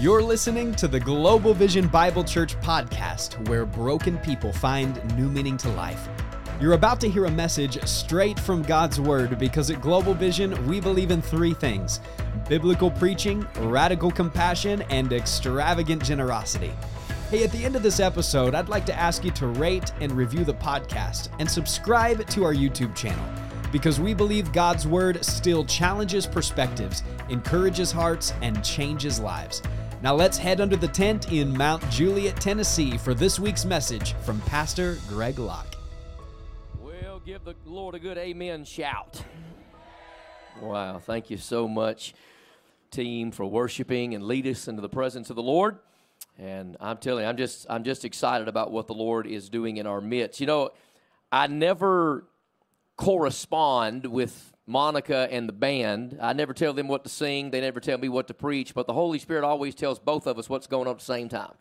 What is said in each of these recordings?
You're listening to the Global Vision Bible Church podcast, where broken people find new meaning to life. You're about to hear a message straight from God's Word because at Global Vision, we believe in three things biblical preaching, radical compassion, and extravagant generosity. Hey, at the end of this episode, I'd like to ask you to rate and review the podcast and subscribe to our YouTube channel because we believe God's Word still challenges perspectives, encourages hearts, and changes lives. Now let's head under the tent in Mount Juliet, Tennessee for this week's message from Pastor Greg Locke. Well, give the Lord a good amen shout. Wow, thank you so much, team, for worshiping and lead us into the presence of the Lord. And I'm telling you, I'm just I'm just excited about what the Lord is doing in our midst. You know, I never correspond with Monica and the band. I never tell them what to sing, they never tell me what to preach, but the Holy Spirit always tells both of us what's going on at the same time.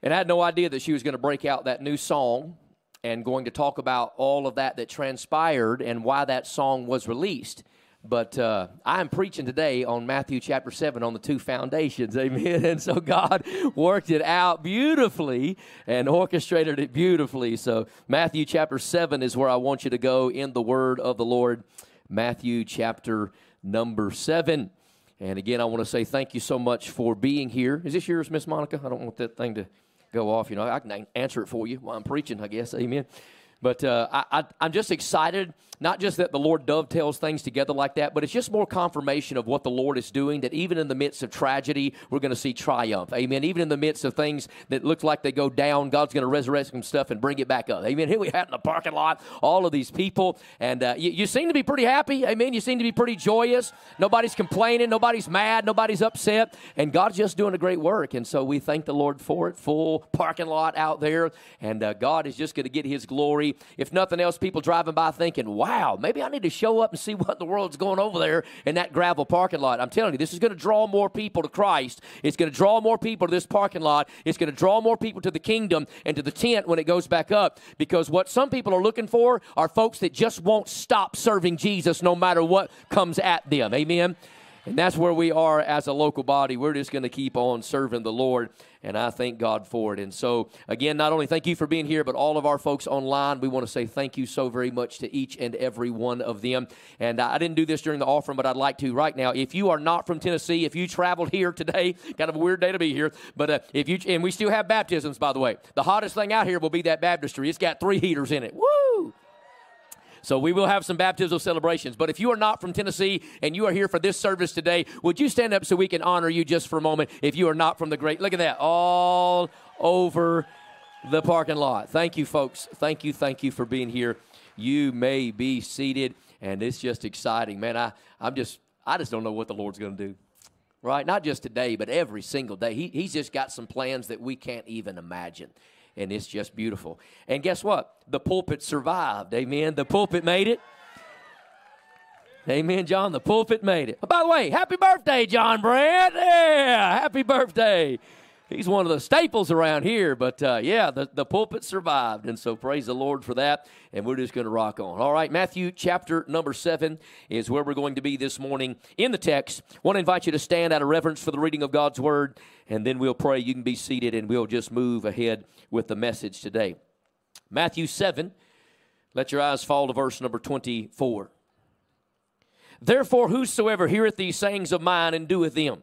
And I had no idea that she was going to break out that new song and going to talk about all of that that transpired and why that song was released. But uh, I'm preaching today on Matthew chapter 7 on the two foundations. Amen. And so God worked it out beautifully and orchestrated it beautifully. So, Matthew chapter 7 is where I want you to go in the word of the Lord. Matthew chapter number 7. And again, I want to say thank you so much for being here. Is this yours, Miss Monica? I don't want that thing to go off. You know, I can answer it for you while I'm preaching, I guess. Amen. But uh, I, am just excited, not just that the Lord dovetails things together like that, but it's just more confirmation of what the Lord is doing, that even in the midst of tragedy, we're going to see triumph. Amen. Even in the midst of things that look like they go down, God's going to resurrect some stuff and bring it back up. Amen. Here we had in the parking lot all of these people, and uh, you, you seem to be pretty happy. Amen. You seem to be pretty joyous. Nobody's complaining. Nobody's mad. Nobody's upset. And God's just doing a great work. And so we thank the Lord for it. Full parking lot out there. And uh, God is just going to get his glory if nothing else, people driving by thinking, wow, maybe I need to show up and see what the world's going over there in that gravel parking lot. I'm telling you, this is going to draw more people to Christ. It's going to draw more people to this parking lot. It's going to draw more people to the kingdom and to the tent when it goes back up. Because what some people are looking for are folks that just won't stop serving Jesus no matter what comes at them. Amen. And that's where we are as a local body. We're just going to keep on serving the Lord, and I thank God for it. And so, again, not only thank you for being here, but all of our folks online, we want to say thank you so very much to each and every one of them. And I didn't do this during the offering, but I'd like to right now. If you are not from Tennessee, if you traveled here today, kind of a weird day to be here, but uh, if you, and we still have baptisms, by the way. The hottest thing out here will be that baptistry. It's got three heaters in it. Woo! So we will have some baptismal celebrations. But if you are not from Tennessee and you are here for this service today, would you stand up so we can honor you just for a moment if you are not from the great? Look at that. All over the parking lot. Thank you, folks. Thank you, thank you for being here. You may be seated, and it's just exciting, man. I, I'm just, I just don't know what the Lord's going to do, right? Not just today, but every single day. He, he's just got some plans that we can't even imagine and it's just beautiful. And guess what? The pulpit survived. Amen. The pulpit made it. Amen, John. The pulpit made it. Oh, by the way, happy birthday, John Brandt. Yeah, happy birthday he's one of the staples around here. But uh, yeah, the, the pulpit survived. And so praise the Lord for that. And we're just going to rock on. All right, Matthew chapter number seven is where we're going to be this morning in the text. I want to invite you to stand out of reverence for the reading of God's word. And then we'll pray. You can be seated and we'll just move ahead with the message today. Matthew 7. Let your eyes fall to verse number 24. Therefore, whosoever heareth these sayings of mine and doeth them,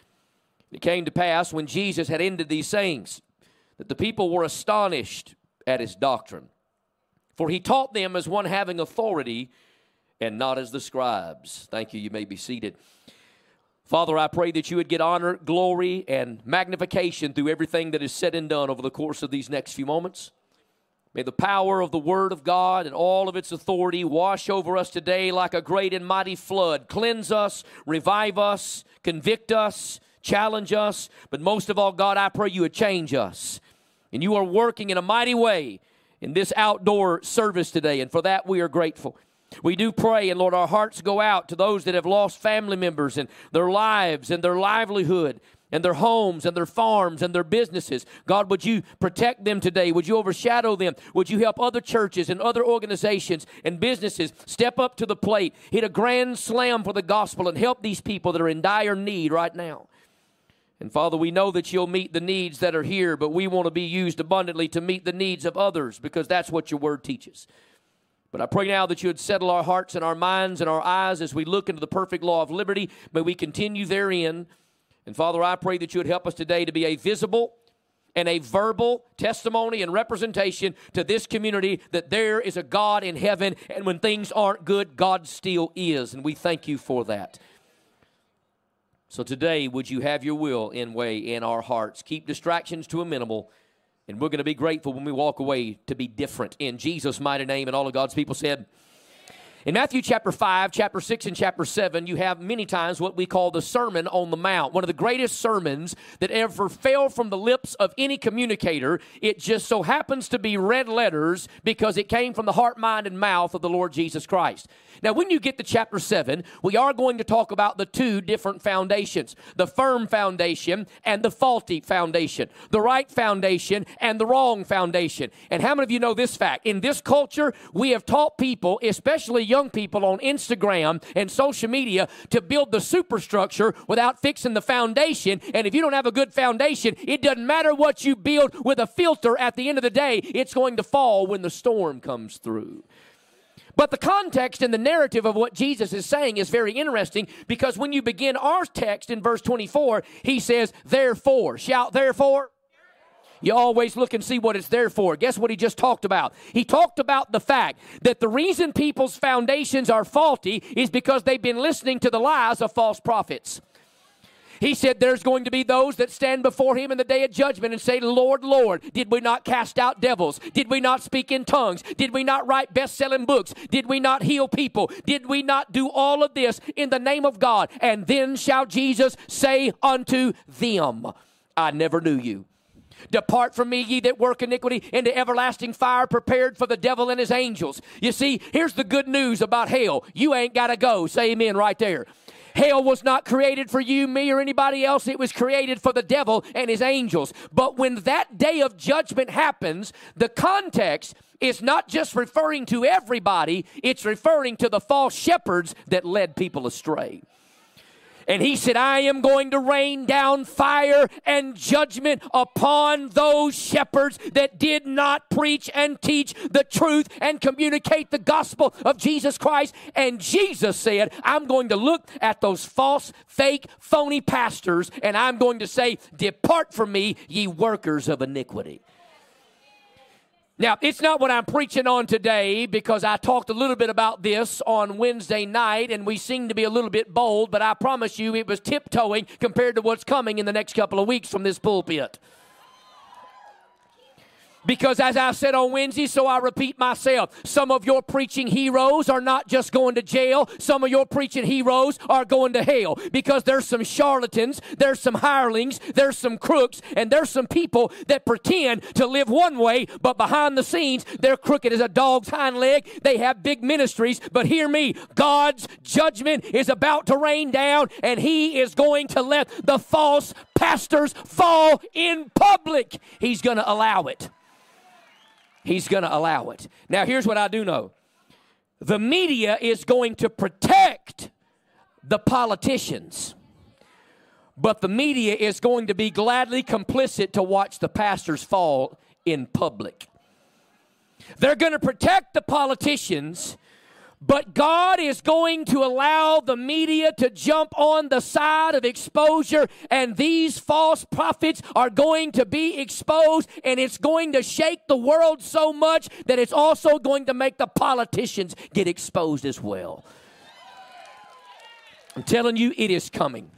It came to pass when Jesus had ended these sayings that the people were astonished at his doctrine. For he taught them as one having authority and not as the scribes. Thank you. You may be seated. Father, I pray that you would get honor, glory, and magnification through everything that is said and done over the course of these next few moments. May the power of the Word of God and all of its authority wash over us today like a great and mighty flood. Cleanse us, revive us, convict us, challenge us, but most of all, God, I pray you would change us. And you are working in a mighty way in this outdoor service today, and for that we are grateful. We do pray, and Lord, our hearts go out to those that have lost family members and their lives and their livelihood and their homes and their farms and their businesses. God, would you protect them today? Would you overshadow them? Would you help other churches and other organizations and businesses step up to the plate, hit a grand slam for the gospel, and help these people that are in dire need right now? And Father, we know that you'll meet the needs that are here, but we want to be used abundantly to meet the needs of others because that's what your word teaches. But I pray now that you would settle our hearts and our minds and our eyes as we look into the perfect law of liberty. May we continue therein. And Father, I pray that you would help us today to be a visible and a verbal testimony and representation to this community that there is a God in heaven, and when things aren't good, God still is. And we thank you for that. So today, would you have your will in way in our hearts? Keep distractions to a minimal, and we're going to be grateful when we walk away to be different. In Jesus' mighty name, and all of God's people said, in Matthew chapter 5, chapter 6, and chapter 7, you have many times what we call the Sermon on the Mount, one of the greatest sermons that ever fell from the lips of any communicator. It just so happens to be red letters because it came from the heart, mind, and mouth of the Lord Jesus Christ. Now, when you get to chapter 7, we are going to talk about the two different foundations the firm foundation and the faulty foundation, the right foundation and the wrong foundation. And how many of you know this fact? In this culture, we have taught people, especially young people on Instagram and social media to build the superstructure without fixing the foundation. And if you don't have a good foundation, it doesn't matter what you build with a filter at the end of the day, it's going to fall when the storm comes through. But the context and the narrative of what Jesus is saying is very interesting because when you begin our text in verse 24, he says, Therefore, shout, therefore. You always look and see what it's there for. Guess what he just talked about? He talked about the fact that the reason people's foundations are faulty is because they've been listening to the lies of false prophets. He said, There's going to be those that stand before him in the day of judgment and say, Lord, Lord, did we not cast out devils? Did we not speak in tongues? Did we not write best selling books? Did we not heal people? Did we not do all of this in the name of God? And then shall Jesus say unto them, I never knew you. Depart from me, ye that work iniquity, into everlasting fire prepared for the devil and his angels. You see, here's the good news about hell. You ain't got to go. Say amen right there. Hell was not created for you, me, or anybody else. It was created for the devil and his angels. But when that day of judgment happens, the context is not just referring to everybody, it's referring to the false shepherds that led people astray. And he said, I am going to rain down fire and judgment upon those shepherds that did not preach and teach the truth and communicate the gospel of Jesus Christ. And Jesus said, I'm going to look at those false, fake, phony pastors and I'm going to say, Depart from me, ye workers of iniquity. Now, it's not what I'm preaching on today because I talked a little bit about this on Wednesday night and we seemed to be a little bit bold, but I promise you it was tiptoeing compared to what's coming in the next couple of weeks from this pulpit. Because as I said on Wednesday, so I repeat myself, some of your preaching heroes are not just going to jail, some of your preaching heroes are going to hell. Because there's some charlatans, there's some hirelings, there's some crooks, and there's some people that pretend to live one way, but behind the scenes, they're crooked as a dog's hind leg. They have big ministries, but hear me, God's judgment is about to rain down, and He is going to let the false pastors fall in public. He's going to allow it. He's going to allow it. Now, here's what I do know the media is going to protect the politicians, but the media is going to be gladly complicit to watch the pastors fall in public. They're going to protect the politicians but God is going to allow the media to jump on the side of exposure, and these false prophets are going to be exposed, and it's going to shake the world so much that it's also going to make the politicians get exposed as well. I'm telling you, it is coming.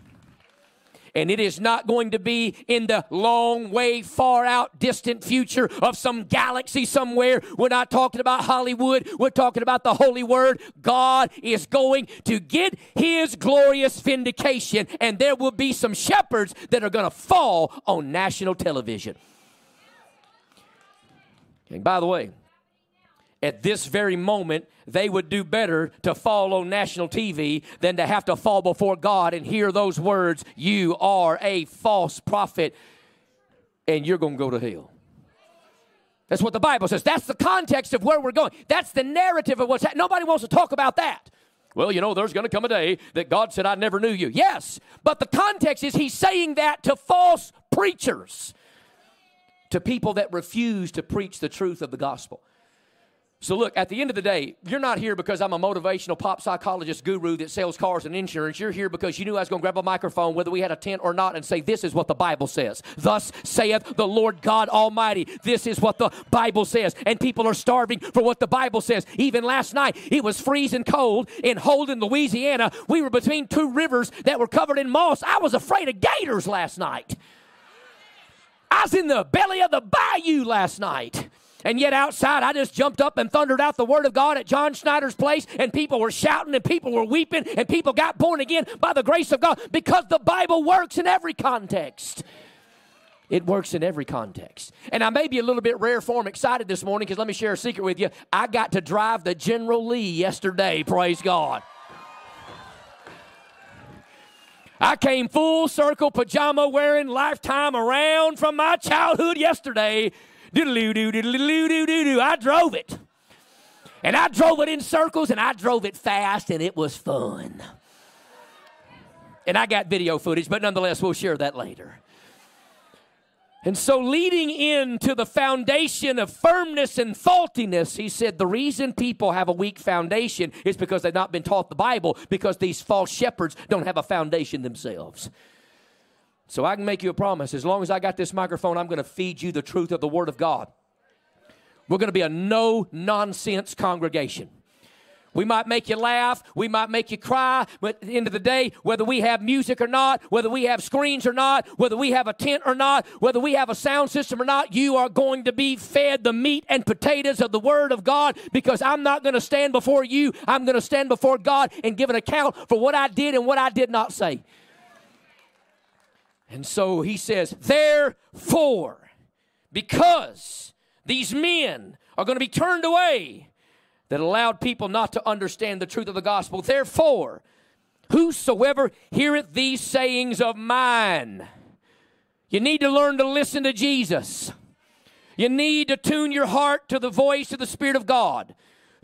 And it is not going to be in the long, way far out, distant future of some galaxy somewhere. We're not talking about Hollywood. We're talking about the Holy Word. God is going to get His glorious vindication, and there will be some shepherds that are going to fall on national television. And by the way, at this very moment, they would do better to fall on national TV than to have to fall before God and hear those words, You are a false prophet, and you're going to go to hell. That's what the Bible says. That's the context of where we're going. That's the narrative of what's happening. Nobody wants to talk about that. Well, you know, there's going to come a day that God said, I never knew you. Yes, but the context is He's saying that to false preachers, to people that refuse to preach the truth of the gospel. So, look, at the end of the day, you're not here because I'm a motivational pop psychologist guru that sells cars and insurance. You're here because you knew I was going to grab a microphone, whether we had a tent or not, and say, This is what the Bible says. Thus saith the Lord God Almighty. This is what the Bible says. And people are starving for what the Bible says. Even last night, it was freezing cold in Holden, Louisiana. We were between two rivers that were covered in moss. I was afraid of gators last night. I was in the belly of the bayou last night. And yet outside, I just jumped up and thundered out the word of God at John Schneider's place, and people were shouting, and people were weeping, and people got born again by the grace of God because the Bible works in every context. It works in every context. And I may be a little bit rare form excited this morning because let me share a secret with you. I got to drive the General Lee yesterday, praise God. I came full circle, pajama wearing, lifetime around from my childhood yesterday I drove it. And I drove it in circles and I drove it fast and it was fun. And I got video footage, but nonetheless, we'll share that later. And so, leading into the foundation of firmness and faultiness, he said the reason people have a weak foundation is because they've not been taught the Bible, because these false shepherds don't have a foundation themselves. So I can make you a promise. As long as I got this microphone, I'm going to feed you the truth of the Word of God. We're going to be a no nonsense congregation. We might make you laugh. We might make you cry. But at the end of the day, whether we have music or not, whether we have screens or not, whether we have a tent or not, whether we have a sound system or not, you are going to be fed the meat and potatoes of the Word of God because I'm not going to stand before you. I'm going to stand before God and give an account for what I did and what I did not say. And so he says, therefore, because these men are going to be turned away that allowed people not to understand the truth of the gospel, therefore, whosoever heareth these sayings of mine, you need to learn to listen to Jesus. You need to tune your heart to the voice of the Spirit of God.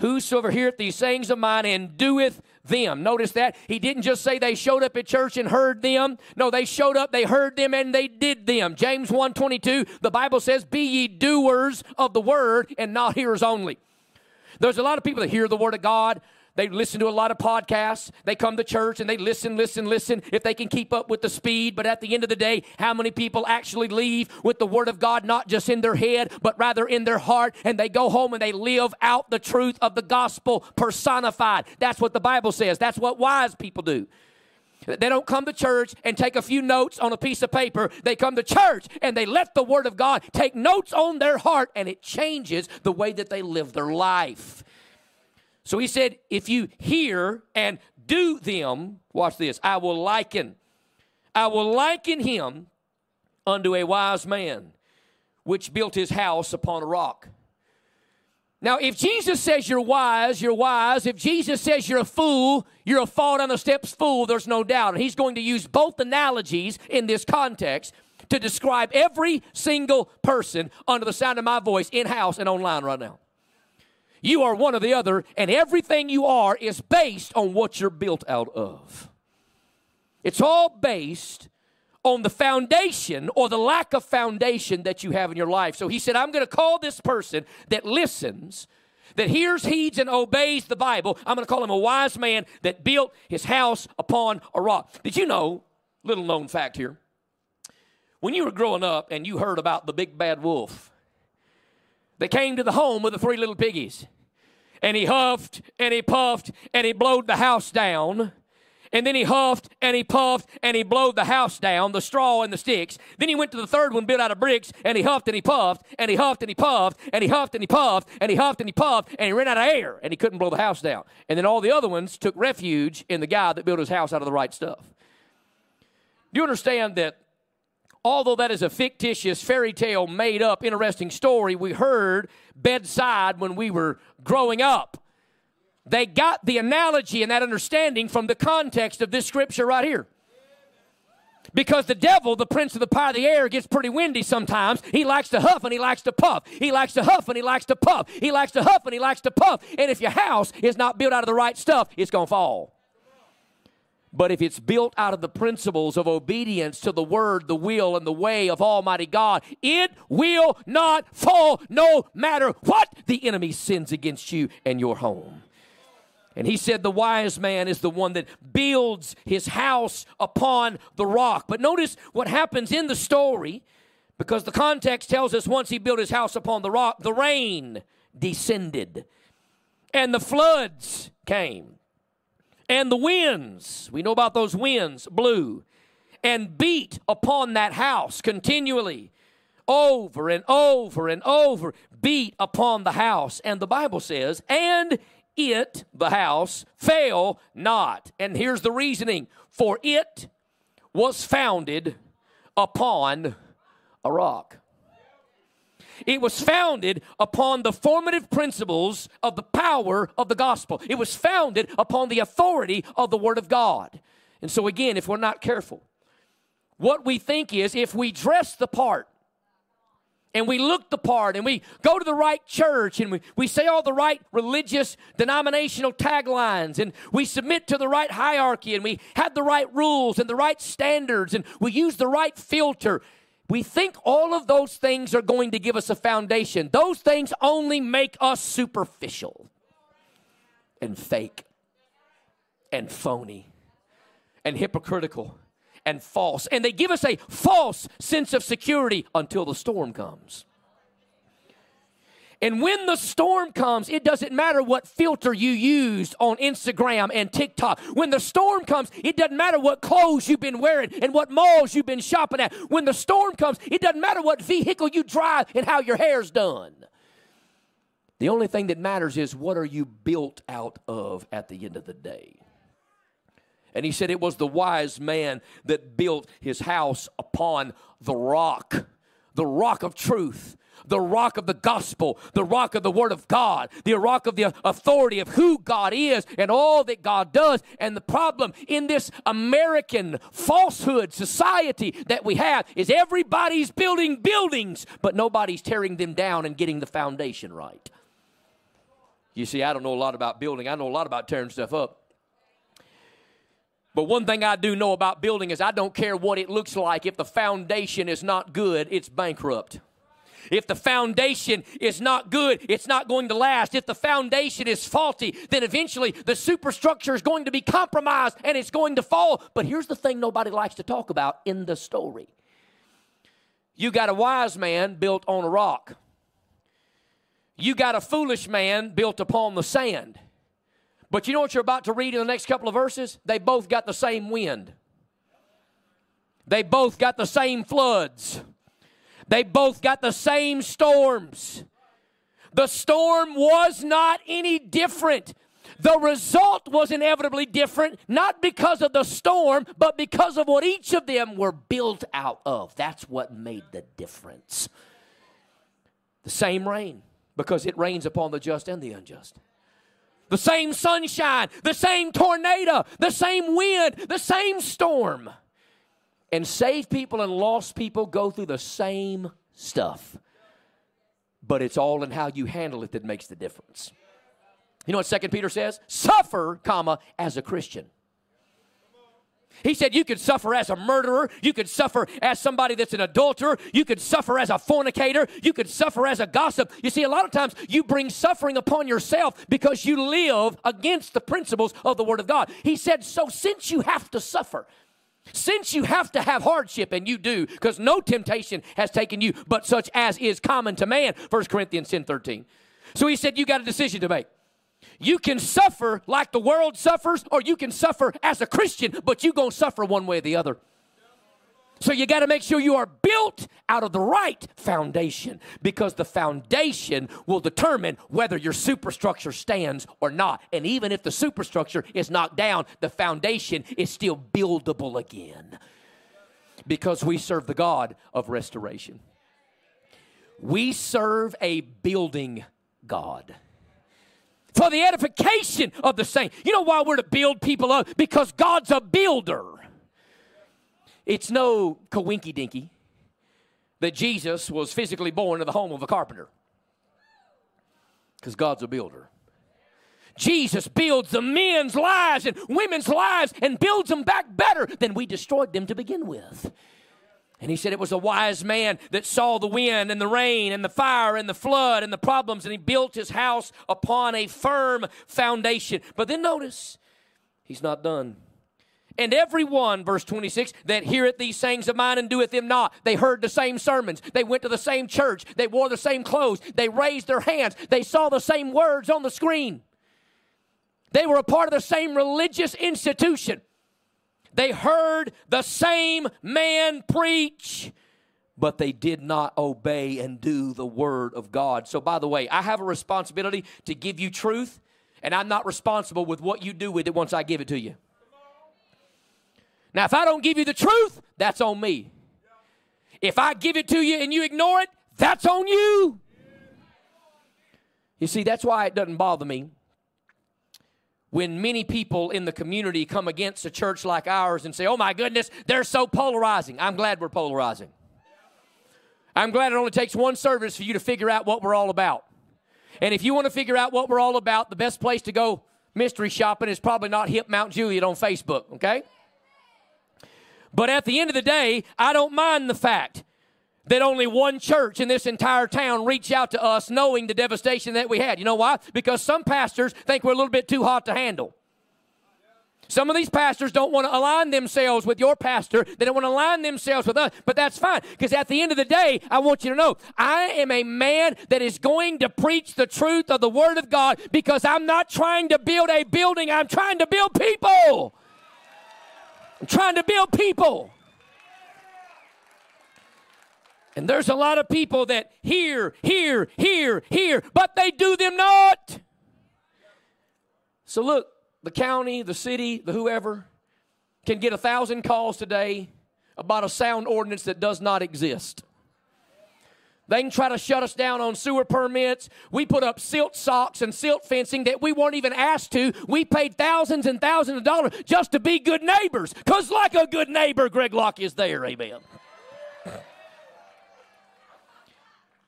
Whosoever heareth these sayings of mine and doeth them. Notice that he didn't just say they showed up at church and heard them. No, they showed up, they heard them, and they did them. James 1:22, the Bible says, "Be ye doers of the word and not hearers only." There's a lot of people that hear the word of God, they listen to a lot of podcasts. They come to church and they listen, listen, listen if they can keep up with the speed. But at the end of the day, how many people actually leave with the Word of God not just in their head, but rather in their heart? And they go home and they live out the truth of the gospel personified. That's what the Bible says. That's what wise people do. They don't come to church and take a few notes on a piece of paper. They come to church and they let the Word of God take notes on their heart, and it changes the way that they live their life. So he said, If you hear and do them, watch this, I will liken, I will liken him unto a wise man which built his house upon a rock. Now, if Jesus says you're wise, you're wise. If Jesus says you're a fool, you're a fall down the steps fool, there's no doubt. And he's going to use both analogies in this context to describe every single person under the sound of my voice in house and online right now. You are one or the other, and everything you are is based on what you're built out of. It's all based on the foundation or the lack of foundation that you have in your life. So he said, I'm going to call this person that listens, that hears, heeds, and obeys the Bible. I'm going to call him a wise man that built his house upon a rock. Did you know, little known fact here, when you were growing up and you heard about the big bad wolf, they came to the home with the three little piggies. And he huffed and he puffed and he blowed the house down. And then he huffed and he puffed and he blowed the house down, the straw and the sticks. Then he went to the third one built out of bricks and he huffed and he puffed and he huffed and he puffed and he huffed and he puffed and he huffed and he puffed and he ran out of air and he couldn't blow the house down. And then all the other ones took refuge in the guy that built his house out of the right stuff. Do you understand that although that is a fictitious fairy tale made up interesting story we heard bedside when we were growing up? They got the analogy and that understanding from the context of this scripture right here. Because the devil, the prince of the power of the air, gets pretty windy sometimes. He likes to huff and he likes to puff. He likes to huff and he likes to puff. He likes to huff and he likes to puff. And if your house is not built out of the right stuff, it's going to fall. But if it's built out of the principles of obedience to the word, the will, and the way of Almighty God, it will not fall no matter what the enemy sends against you and your home. And he said the wise man is the one that builds his house upon the rock. But notice what happens in the story, because the context tells us once he built his house upon the rock, the rain descended, and the floods came, and the winds, we know about those winds, blew and beat upon that house continually over and over and over, beat upon the house. And the Bible says, and it, the house, fell not. And here's the reasoning for it was founded upon a rock. It was founded upon the formative principles of the power of the gospel. It was founded upon the authority of the Word of God. And so, again, if we're not careful, what we think is if we dress the part, and we look the part and we go to the right church and we, we say all the right religious denominational taglines and we submit to the right hierarchy and we have the right rules and the right standards and we use the right filter. We think all of those things are going to give us a foundation. Those things only make us superficial and fake and phony and hypocritical and false. And they give us a false sense of security until the storm comes. And when the storm comes, it doesn't matter what filter you used on Instagram and TikTok. When the storm comes, it doesn't matter what clothes you've been wearing and what malls you've been shopping at. When the storm comes, it doesn't matter what vehicle you drive and how your hair's done. The only thing that matters is what are you built out of at the end of the day. And he said it was the wise man that built his house upon the rock, the rock of truth, the rock of the gospel, the rock of the word of God, the rock of the authority of who God is and all that God does. And the problem in this American falsehood society that we have is everybody's building buildings, but nobody's tearing them down and getting the foundation right. You see, I don't know a lot about building, I know a lot about tearing stuff up. But one thing I do know about building is I don't care what it looks like. If the foundation is not good, it's bankrupt. If the foundation is not good, it's not going to last. If the foundation is faulty, then eventually the superstructure is going to be compromised and it's going to fall. But here's the thing nobody likes to talk about in the story you got a wise man built on a rock, you got a foolish man built upon the sand. But you know what you're about to read in the next couple of verses? They both got the same wind. They both got the same floods. They both got the same storms. The storm was not any different. The result was inevitably different, not because of the storm, but because of what each of them were built out of. That's what made the difference. The same rain, because it rains upon the just and the unjust the same sunshine, the same tornado, the same wind, the same storm. And saved people and lost people go through the same stuff. But it's all in how you handle it that makes the difference. You know what Second Peter says? Suffer, comma, as a Christian. He said you could suffer as a murderer, you could suffer as somebody that's an adulterer, you could suffer as a fornicator, you could suffer as a gossip. You see, a lot of times you bring suffering upon yourself because you live against the principles of the Word of God. He said, So since you have to suffer, since you have to have hardship, and you do, because no temptation has taken you but such as is common to man, 1 Corinthians 10 13. So he said, You got a decision to make. You can suffer like the world suffers, or you can suffer as a Christian, but you're going to suffer one way or the other. So you got to make sure you are built out of the right foundation because the foundation will determine whether your superstructure stands or not. And even if the superstructure is knocked down, the foundation is still buildable again because we serve the God of restoration. We serve a building God for the edification of the saint. You know why we're to build people up? Because God's a builder. It's no coinky dinky that Jesus was physically born in the home of a carpenter. Because God's a builder. Jesus builds the men's lives and women's lives and builds them back better than we destroyed them to begin with. And he said it was a wise man that saw the wind and the rain and the fire and the flood and the problems, and he built his house upon a firm foundation. But then notice, he's not done. And everyone, verse 26, that heareth these sayings of mine and doeth them not, they heard the same sermons, they went to the same church, they wore the same clothes, they raised their hands, they saw the same words on the screen. They were a part of the same religious institution. They heard the same man preach, but they did not obey and do the word of God. So, by the way, I have a responsibility to give you truth, and I'm not responsible with what you do with it once I give it to you. Now, if I don't give you the truth, that's on me. If I give it to you and you ignore it, that's on you. You see, that's why it doesn't bother me when many people in the community come against a church like ours and say, oh my goodness, they're so polarizing. I'm glad we're polarizing. I'm glad it only takes one service for you to figure out what we're all about. And if you want to figure out what we're all about, the best place to go mystery shopping is probably not Hip Mount Juliet on Facebook, okay? But at the end of the day, I don't mind the fact that only one church in this entire town reached out to us knowing the devastation that we had. You know why? Because some pastors think we're a little bit too hot to handle. Some of these pastors don't want to align themselves with your pastor. They don't want to align themselves with us, but that's fine because at the end of the day, I want you to know I am a man that is going to preach the truth of the Word of God because I'm not trying to build a building, I'm trying to build people. I'm trying to build people. And there's a lot of people that hear, hear, hear, hear, but they do them not. So look, the county, the city, the whoever can get a thousand calls today about a sound ordinance that does not exist. They can try to shut us down on sewer permits. We put up silt socks and silt fencing that we weren't even asked to. We paid thousands and thousands of dollars just to be good neighbors. Because, like a good neighbor, Greg Locke is there. Amen.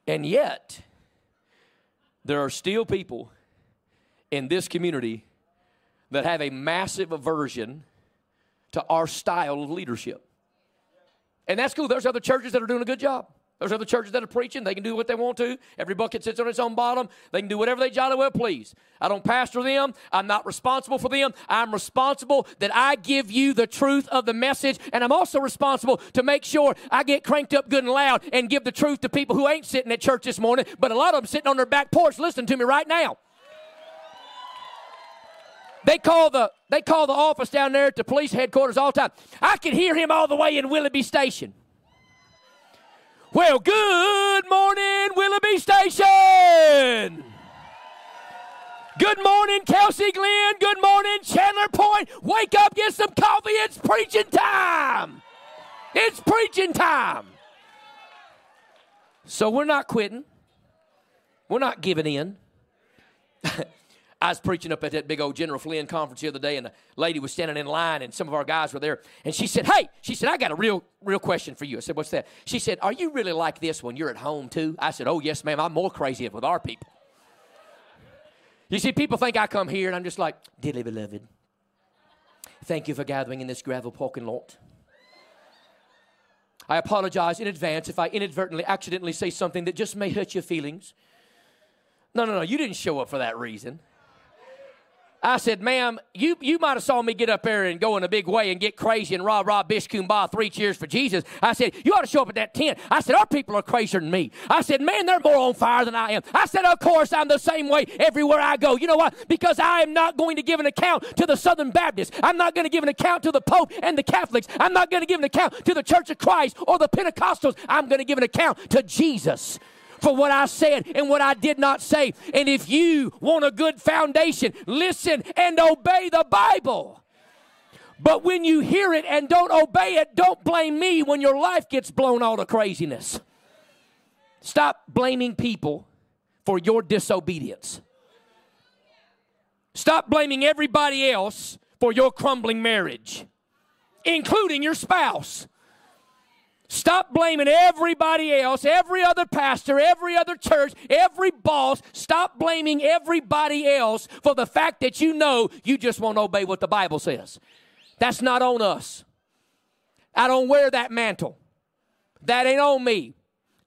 And yet, there are still people in this community that have a massive aversion to our style of leadership. And that's cool. There's other churches that are doing a good job. There's other churches that are preaching. They can do what they want to. Every bucket sits on its own bottom. They can do whatever they jolly well please. I don't pastor them. I'm not responsible for them. I'm responsible that I give you the truth of the message. And I'm also responsible to make sure I get cranked up good and loud and give the truth to people who ain't sitting at church this morning, but a lot of them sitting on their back porch listening to me right now. They call the they call the office down there at the police headquarters all the time. I can hear him all the way in Willoughby Station. Well, good morning, Willoughby Station. Good morning, Kelsey Glen. Good morning, Chandler Point. Wake up, get some coffee. It's preaching time. It's preaching time. So we're not quitting. We're not giving in. I was preaching up at that big old General Flynn conference the other day, and a lady was standing in line, and some of our guys were there. And she said, Hey, she said, I got a real, real question for you. I said, What's that? She said, Are you really like this when you're at home too? I said, Oh, yes, ma'am. I'm more crazy with our people. You see, people think I come here and I'm just like, Dearly beloved, thank you for gathering in this gravel parking lot. I apologize in advance if I inadvertently, accidentally say something that just may hurt your feelings. No, no, no, you didn't show up for that reason. I said, ma'am, you, you might have saw me get up there and go in a big way and get crazy and rah, rah, bish, kumbah, three cheers for Jesus. I said, you ought to show up at that tent. I said, our people are crazier than me. I said, man, they're more on fire than I am. I said, of course, I'm the same way everywhere I go. You know what? Because I am not going to give an account to the Southern Baptists. I'm not going to give an account to the Pope and the Catholics. I'm not going to give an account to the Church of Christ or the Pentecostals. I'm going to give an account to Jesus for what I said and what I did not say. And if you want a good foundation, listen and obey the Bible. But when you hear it and don't obey it, don't blame me when your life gets blown all to craziness. Stop blaming people for your disobedience. Stop blaming everybody else for your crumbling marriage, including your spouse. Stop blaming everybody else, every other pastor, every other church, every boss. Stop blaming everybody else for the fact that you know you just won't obey what the Bible says. That's not on us. I don't wear that mantle. That ain't on me.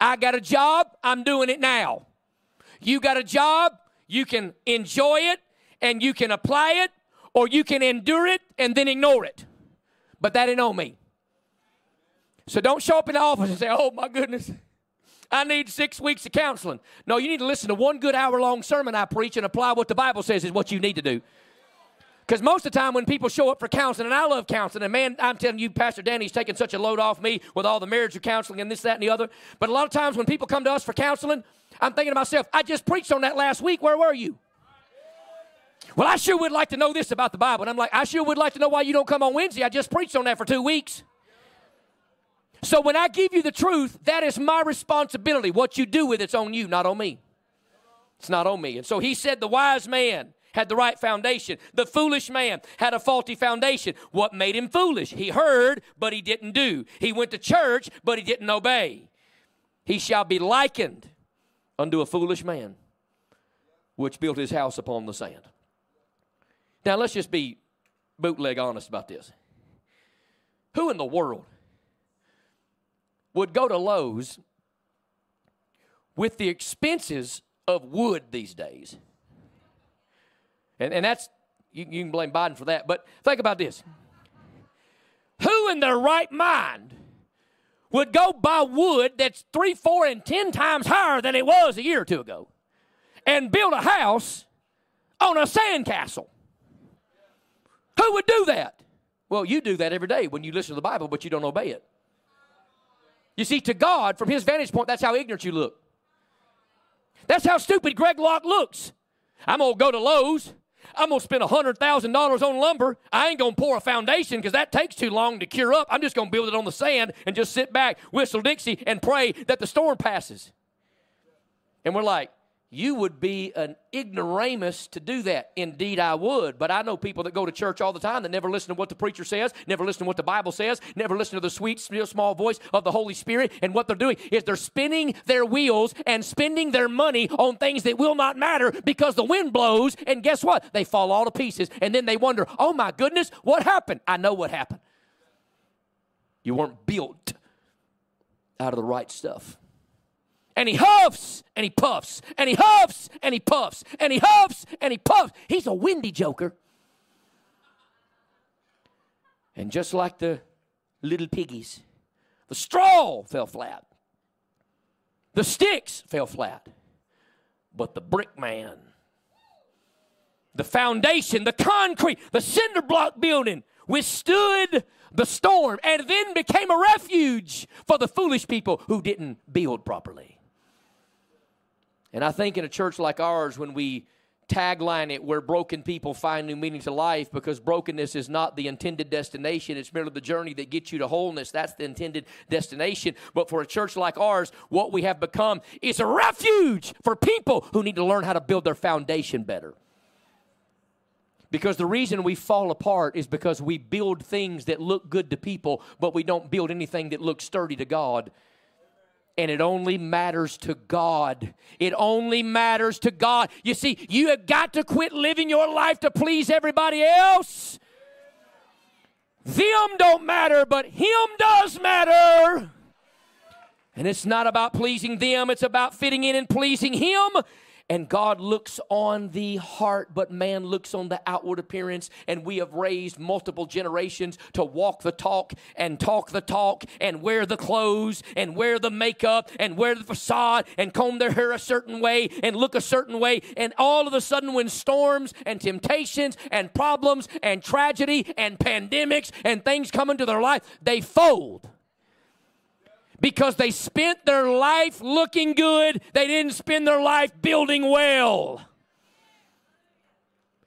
I got a job, I'm doing it now. You got a job, you can enjoy it and you can apply it, or you can endure it and then ignore it. But that ain't on me. So don't show up in the office and say, oh my goodness, I need six weeks of counseling. No, you need to listen to one good hour long sermon I preach and apply what the Bible says is what you need to do. Because most of the time when people show up for counseling, and I love counseling, and man, I'm telling you, Pastor Danny's taking such a load off me with all the marriage counseling and this, that, and the other. But a lot of times when people come to us for counseling, I'm thinking to myself, I just preached on that last week. Where were you? Well, I sure would like to know this about the Bible. And I'm like, I sure would like to know why you don't come on Wednesday. I just preached on that for two weeks. So when I give you the truth, that is my responsibility. What you do with it's on you, not on me. It's not on me. And so he said the wise man had the right foundation. The foolish man had a faulty foundation. What made him foolish? He heard, but he didn't do. He went to church, but he didn't obey. He shall be likened unto a foolish man, which built his house upon the sand. Now let's just be bootleg honest about this. Who in the world would go to Lowe's with the expenses of wood these days. And, and that's, you, you can blame Biden for that, but think about this. Who in their right mind would go buy wood that's three, four, and ten times higher than it was a year or two ago and build a house on a sandcastle? Who would do that? Well, you do that every day when you listen to the Bible, but you don't obey it. You see, to God, from his vantage point, that's how ignorant you look. That's how stupid Greg Locke looks. I'm going to go to Lowe's. I'm going to spend $100,000 on lumber. I ain't going to pour a foundation because that takes too long to cure up. I'm just going to build it on the sand and just sit back, whistle Dixie, and pray that the storm passes. And we're like, you would be an ignoramus to do that. Indeed, I would. But I know people that go to church all the time that never listen to what the preacher says, never listen to what the Bible says, never listen to the sweet, still small voice of the Holy Spirit. And what they're doing is they're spinning their wheels and spending their money on things that will not matter because the wind blows. And guess what? They fall all to pieces. And then they wonder, oh my goodness, what happened? I know what happened. You weren't built out of the right stuff and he huffs and he puffs and he huffs and he puffs and he huffs and he puffs. He's a windy joker. And just like the little piggies, the straw fell flat, the sticks fell flat, but the brick man, the foundation, the concrete, the cinder block building withstood the storm and then became a refuge for the foolish people who didn't build properly. And I think in a church like ours, when we tagline it where broken people find new meaning to life because brokenness is not the intended destination it's merely the journey that gets you to wholeness. That's the intended destination. But for a church like ours what we have become is a refuge for people who need to learn how to build their foundation better. Because the reason we fall apart is because we build things that look good to people but we don't build anything that looks sturdy to God and it only matters to God. It only matters to God. You see, you have got to quit living your life to please everybody else. Them don't matter, but Him does matter. And it's not about pleasing them, it's about fitting in and pleasing Him. And God looks on the heart, but man looks on the outward appearance. And we have raised multiple generations to walk the talk and talk the talk and wear the clothes and wear the makeup and wear the facade and comb their hair a certain way and look a certain way. And all of a sudden, when storms and temptations and problems and tragedy and pandemics and things come into their life, they fold because they spent their life looking good, they didn't spend their life building well.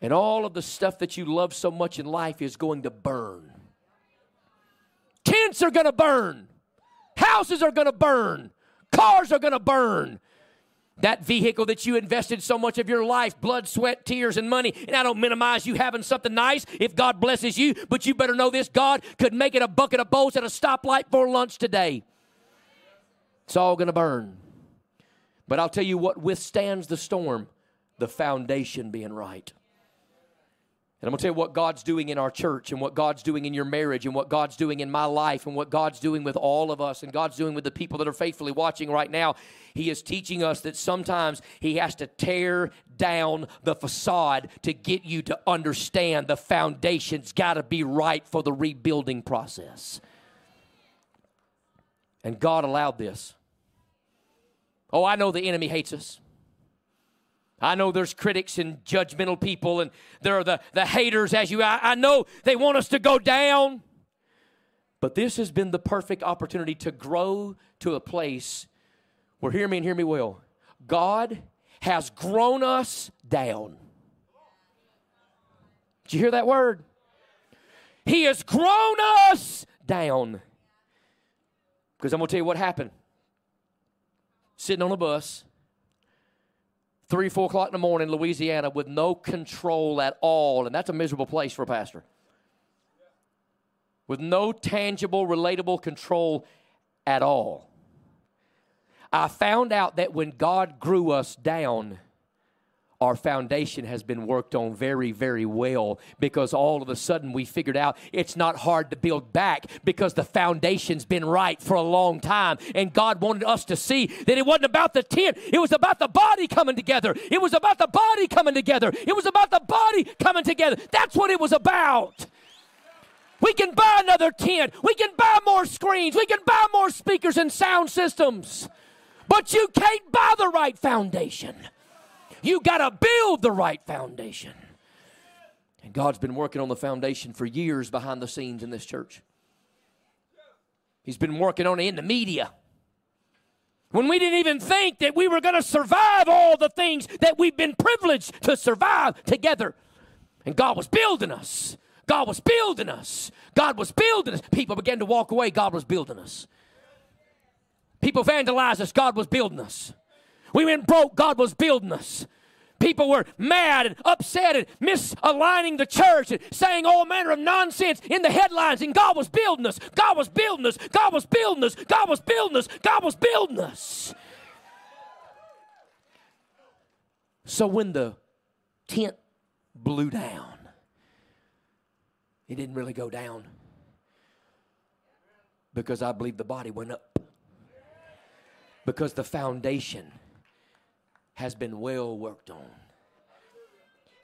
And all of the stuff that you love so much in life is going to burn. Tents are going to burn. Houses are going to burn. Cars are going to burn. That vehicle that you invested so much of your life, blood, sweat, tears, and money. And I don't minimize you having something nice if God blesses you, but you better know this God could make it a bucket of bolts at a stoplight for lunch today. It's all going to burn. But I'll tell you what withstands the storm the foundation being right. And I'm going to tell you what God's doing in our church and what God's doing in your marriage and what God's doing in my life and what God's doing with all of us and God's doing with the people that are faithfully watching right now. He is teaching us that sometimes He has to tear down the facade to get you to understand the foundation's got to be right for the rebuilding process. And God allowed this. Oh, I know the enemy hates us. I know there's critics and judgmental people, and there are the, the haters as you. I, I know they want us to go down. But this has been the perfect opportunity to grow to a place where, hear me and hear me well, God has grown us down. Did you hear that word? He has grown us down. Because I'm going to tell you what happened sitting on a bus, three, four o'clock in the morning, Louisiana, with no control at all. And that's a miserable place for a pastor. With no tangible, relatable control at all. I found out that when God grew us down, our foundation has been worked on very, very well because all of a sudden we figured out it's not hard to build back because the foundation's been right for a long time. And God wanted us to see that it wasn't about the tent, it was about the body coming together. It was about the body coming together. It was about the body coming together. That's what it was about. We can buy another tent, we can buy more screens, we can buy more speakers and sound systems, but you can't buy the right foundation. You got to build the right foundation. And God's been working on the foundation for years behind the scenes in this church. He's been working on it in the media. When we didn't even think that we were going to survive all the things that we've been privileged to survive together. And God was building us. God was building us. God was building us. People began to walk away. God was building us. People vandalized us. God was building us. We went broke, God was building us. People were mad and upset and misaligning the church and saying all manner of nonsense in the headlines, and God was building us. God was building us. God was building us. God was building us. God was building us. So when the tent blew down, it didn't really go down because I believe the body went up because the foundation has been well worked on.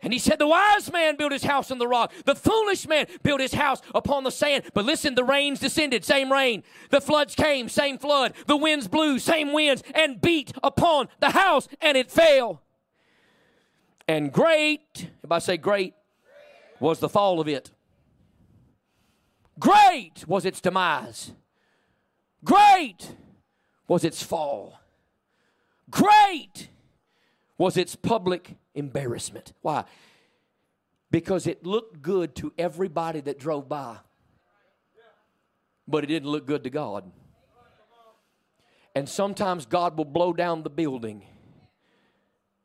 And he said, The wise man built his house on the rock. The foolish man built his house upon the sand. But listen, the rains descended, same rain. The floods came, same flood. The winds blew, same winds, and beat upon the house, and it fell. And great, if I say great, was the fall of it. Great was its demise. Great was its fall. Great was its public embarrassment. Why? Because it looked good to everybody that drove by, but it didn't look good to God. And sometimes God will blow down the building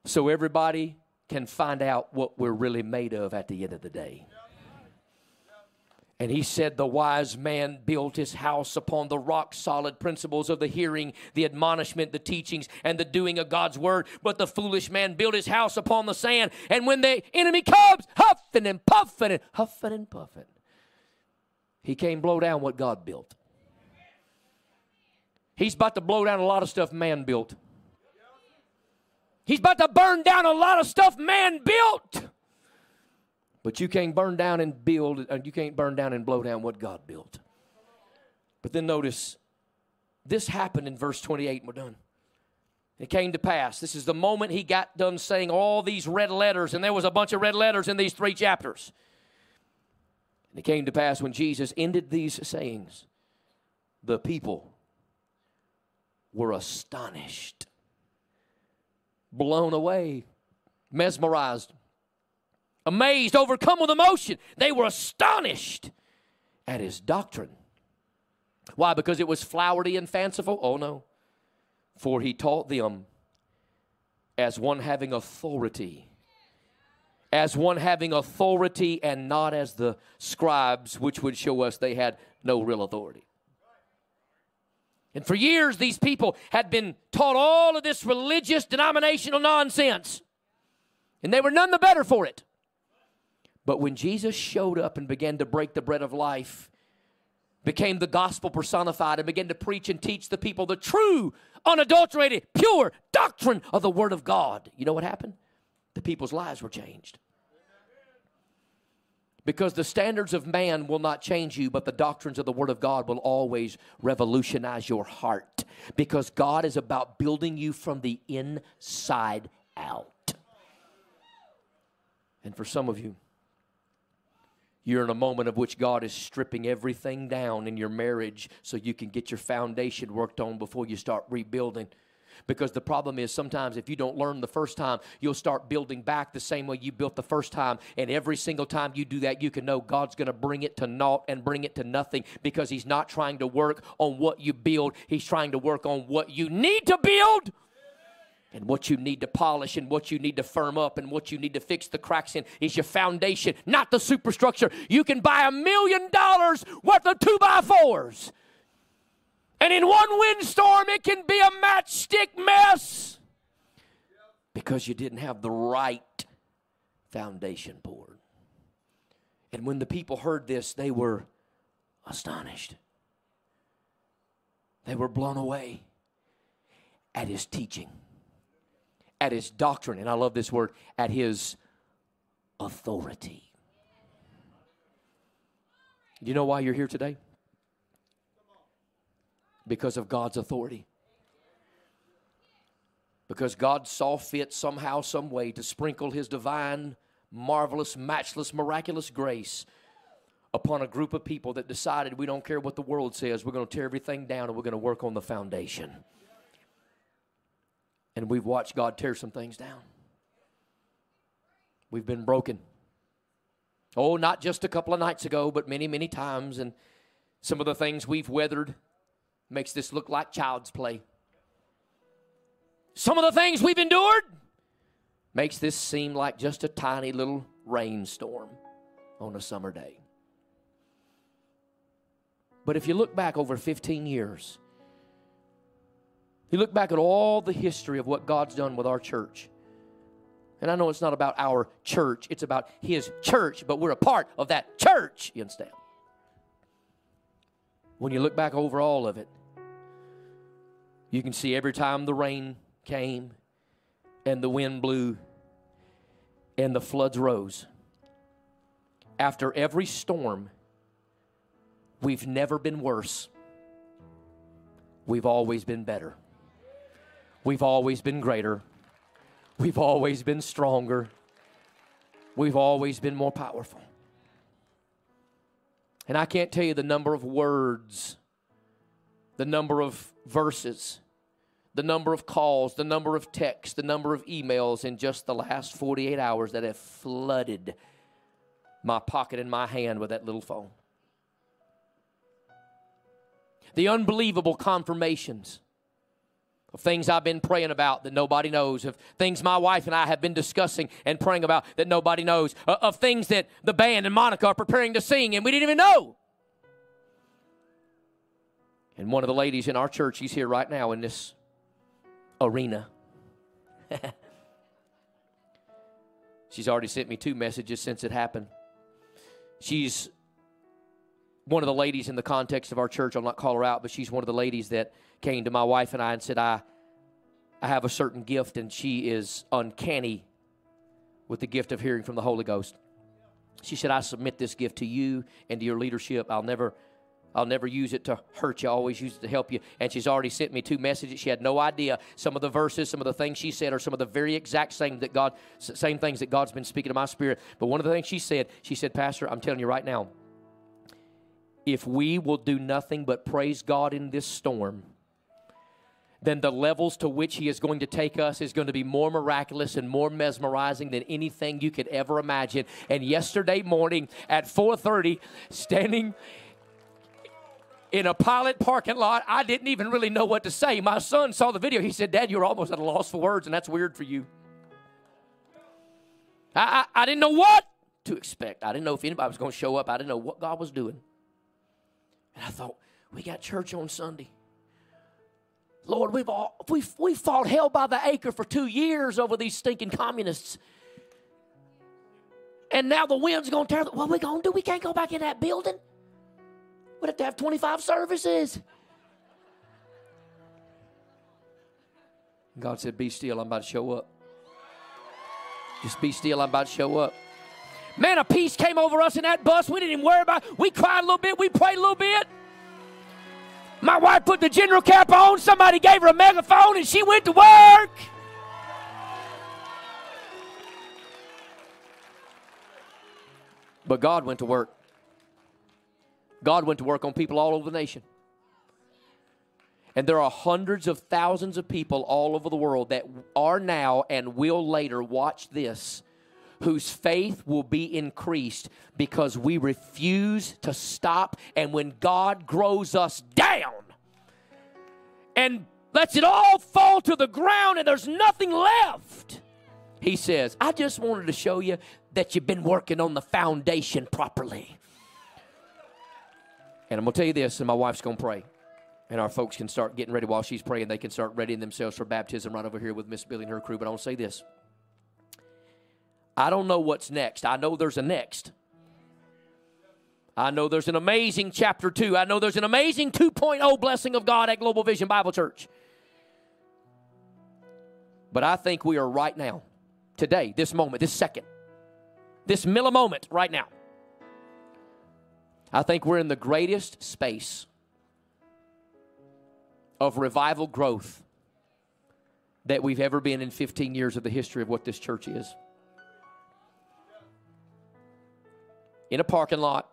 so everybody can find out what we're really made of at the end of the day. And he said, The wise man built his house upon the rock solid principles of the hearing, the admonishment, the teachings, and the doing of God's word. But the foolish man built his house upon the sand. And when the enemy comes, huffing and puffing and huffing and puffing, he came blow down what God built. He's about to blow down a lot of stuff man built. He's about to burn down a lot of stuff man built. But you can't burn down and build, and you can't burn down and blow down what God built. But then notice, this happened in verse 28, and we're done. It came to pass. This is the moment he got done saying all these red letters, and there was a bunch of red letters in these three chapters. And it came to pass when Jesus ended these sayings, the people were astonished, blown away, mesmerized, amazed, overcome with emotion. They were astonished at his doctrine. Why? Because it was flowery and fanciful? Oh, no. For he taught them as one having authority. As one having authority and not as the scribes, which would show us they had no real authority. And for years, these people had been taught all of this religious denominational nonsense, and they were none the better for it. But when Jesus showed up and began to break the bread of life, became the gospel personified and began to preach and teach the people the true, unadulterated, pure doctrine of the Word of God. You know what happened? The people's lives were changed. Because the standards of man will not change you, but the doctrines of the Word of God will always revolutionize your heart. Because God is about building you from the inside out. And for some of you, you're in a moment of which God is stripping everything down in your marriage so you can get your foundation worked on before you start rebuilding. Because the problem is sometimes if you don't learn the first time, you'll start building back the same way you built the first time. And every single time you do that, you can know God's going to bring it to naught and bring it to nothing because He's not trying to work on what you build, He's trying to work on what you need to build and what you need to polish and what you need to firm up and what you need to fix the cracks in is your foundation, not the superstructure. You can buy a million dollars worth of two by fours. And in one windstorm, it can be a matchstick mess because you didn't have the right foundation poured. And when the people heard this, they were astonished. They were blown away at his teaching at his doctrine, and I love this word, at his authority. Do you know why you're here today? Because of God's authority. Because God saw fit somehow, some way to sprinkle his divine, marvelous, matchless, miraculous grace upon a group of people that decided we don't care what the world says, we're going to tear everything down and we're going to work on the foundation. And we've watched God tear some things down. We've been broken. Oh, not just a couple of nights ago, but many, many times. And some of the things we've weathered makes this look like child's play. Some of the things we've endured makes this seem like just a tiny little rainstorm on a summer day. But if you look back over 15 years, you look back at all the history of what God's done with our church. And I know it's not about our church, it's about His church, but we're a part of that church, you understand? When you look back over all of it, you can see every time the rain came and the wind blew and the floods rose. After every storm, we've never been worse. We've always been better. We've always been greater. We've always been stronger. We've always been more powerful. And I can't tell you the number of words, the number of verses, the number of calls, the number of texts, the number of emails in just the last 48 hours that have flooded my pocket and my hand with that little phone. The unbelievable confirmations of things I've been praying about that nobody knows, of things my wife and I have been discussing and praying about that nobody knows, uh, of things that the band and Monica are preparing to sing and we didn't even know. And one of the ladies in our church, she's here right now in this arena. she's already sent me two messages since it happened. She's one of the ladies in the context of our church. I'll not call her out, but she's one of the ladies that came to my wife and I and said, I, I have a certain gift, and she is uncanny with the gift of hearing from the Holy Ghost. She said, I submit this gift to you and to your leadership. I'll never. I'll never use it to hurt you. I always use it to help you. And she's already sent me two messages. She had no idea some of the verses, some of the things she said, are some of the very exact same that God, same things that God's been speaking to my spirit. But one of the things she said, she said, Pastor, I'm telling you right now, if we will do nothing but praise God in this storm, then the levels to which he is going to take us is going to be more miraculous and more mesmerizing than anything you could ever imagine. And yesterday morning at 4:30, standing in a pilot parking lot, I didn't even really know what to say. My son saw the video. He said, "Dad, you're almost at a loss for words, and that's weird for you." I, I, I didn't know what to expect. I didn't know if anybody was going to show up. I didn't know what God was doing. And I thought, we got church on Sunday. Lord, we've, all, we've, we've fought hell by the acre for two years over these stinking communists. And now the wind's going to tear. What are we going to do? We can't go back in that building. We'd have to have 25 services. God said, Be still, I'm about to show up. Just be still, I'm about to show up. Man, a peace came over us in that bus. We didn't even worry about it. We cried a little bit, we prayed a little bit. My wife put the general cap on. Somebody gave her a megaphone and she went to work. But God went to work. God went to work on people all over the nation. And there are hundreds of thousands of people all over the world that are now and will later watch this whose faith will be increased because we refuse to stop. And when God grows us down and lets it all fall to the ground and there's nothing left, He says, I just wanted to show you that you've been working on the foundation properly. And I'm going to tell you this, and my wife's going to pray. And our folks can start getting ready while she's praying. They can start readying themselves for baptism right over here with Miss Billy and her crew. But I want to say this I don't know what's next. I know there's a next. I know there's an amazing chapter 2. I know there's an amazing 2.0 blessing of God at Global Vision Bible Church. But I think we are right now, today, this moment, this second, this millimoment right now. I think we're in the greatest space of revival growth that we've ever been in 15 years of the history of what this church is. In a parking lot,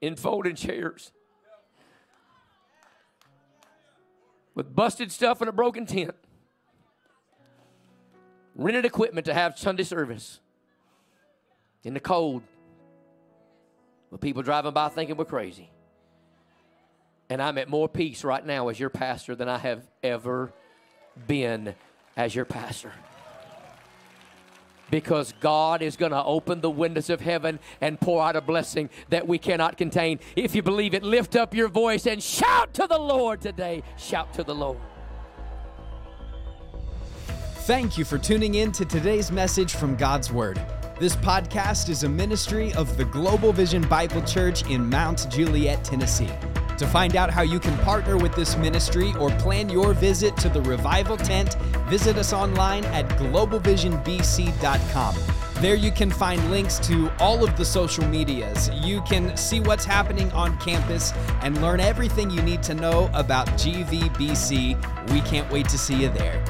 in folding chairs, with busted stuff and a broken tent, rented equipment to have Sunday service in the cold, with people driving by thinking we're crazy. And I'm at more peace right now as your pastor than I have ever been as your pastor because God is going to open the windows of heaven and pour out a blessing that we cannot contain. If you believe it, lift up your voice and shout to the Lord today. Shout to the Lord. Thank you for tuning in to today's message from God's Word. This podcast is a ministry of the Global Vision Bible Church in Mount Juliet, Tennessee. To find out how you can partner with this ministry or plan your visit to the revival tent, visit us online at globalvisionbc.com. There you can find links to all of the social medias. You can see what's happening on campus and learn everything you need to know about GVBC. We can't wait to see you there.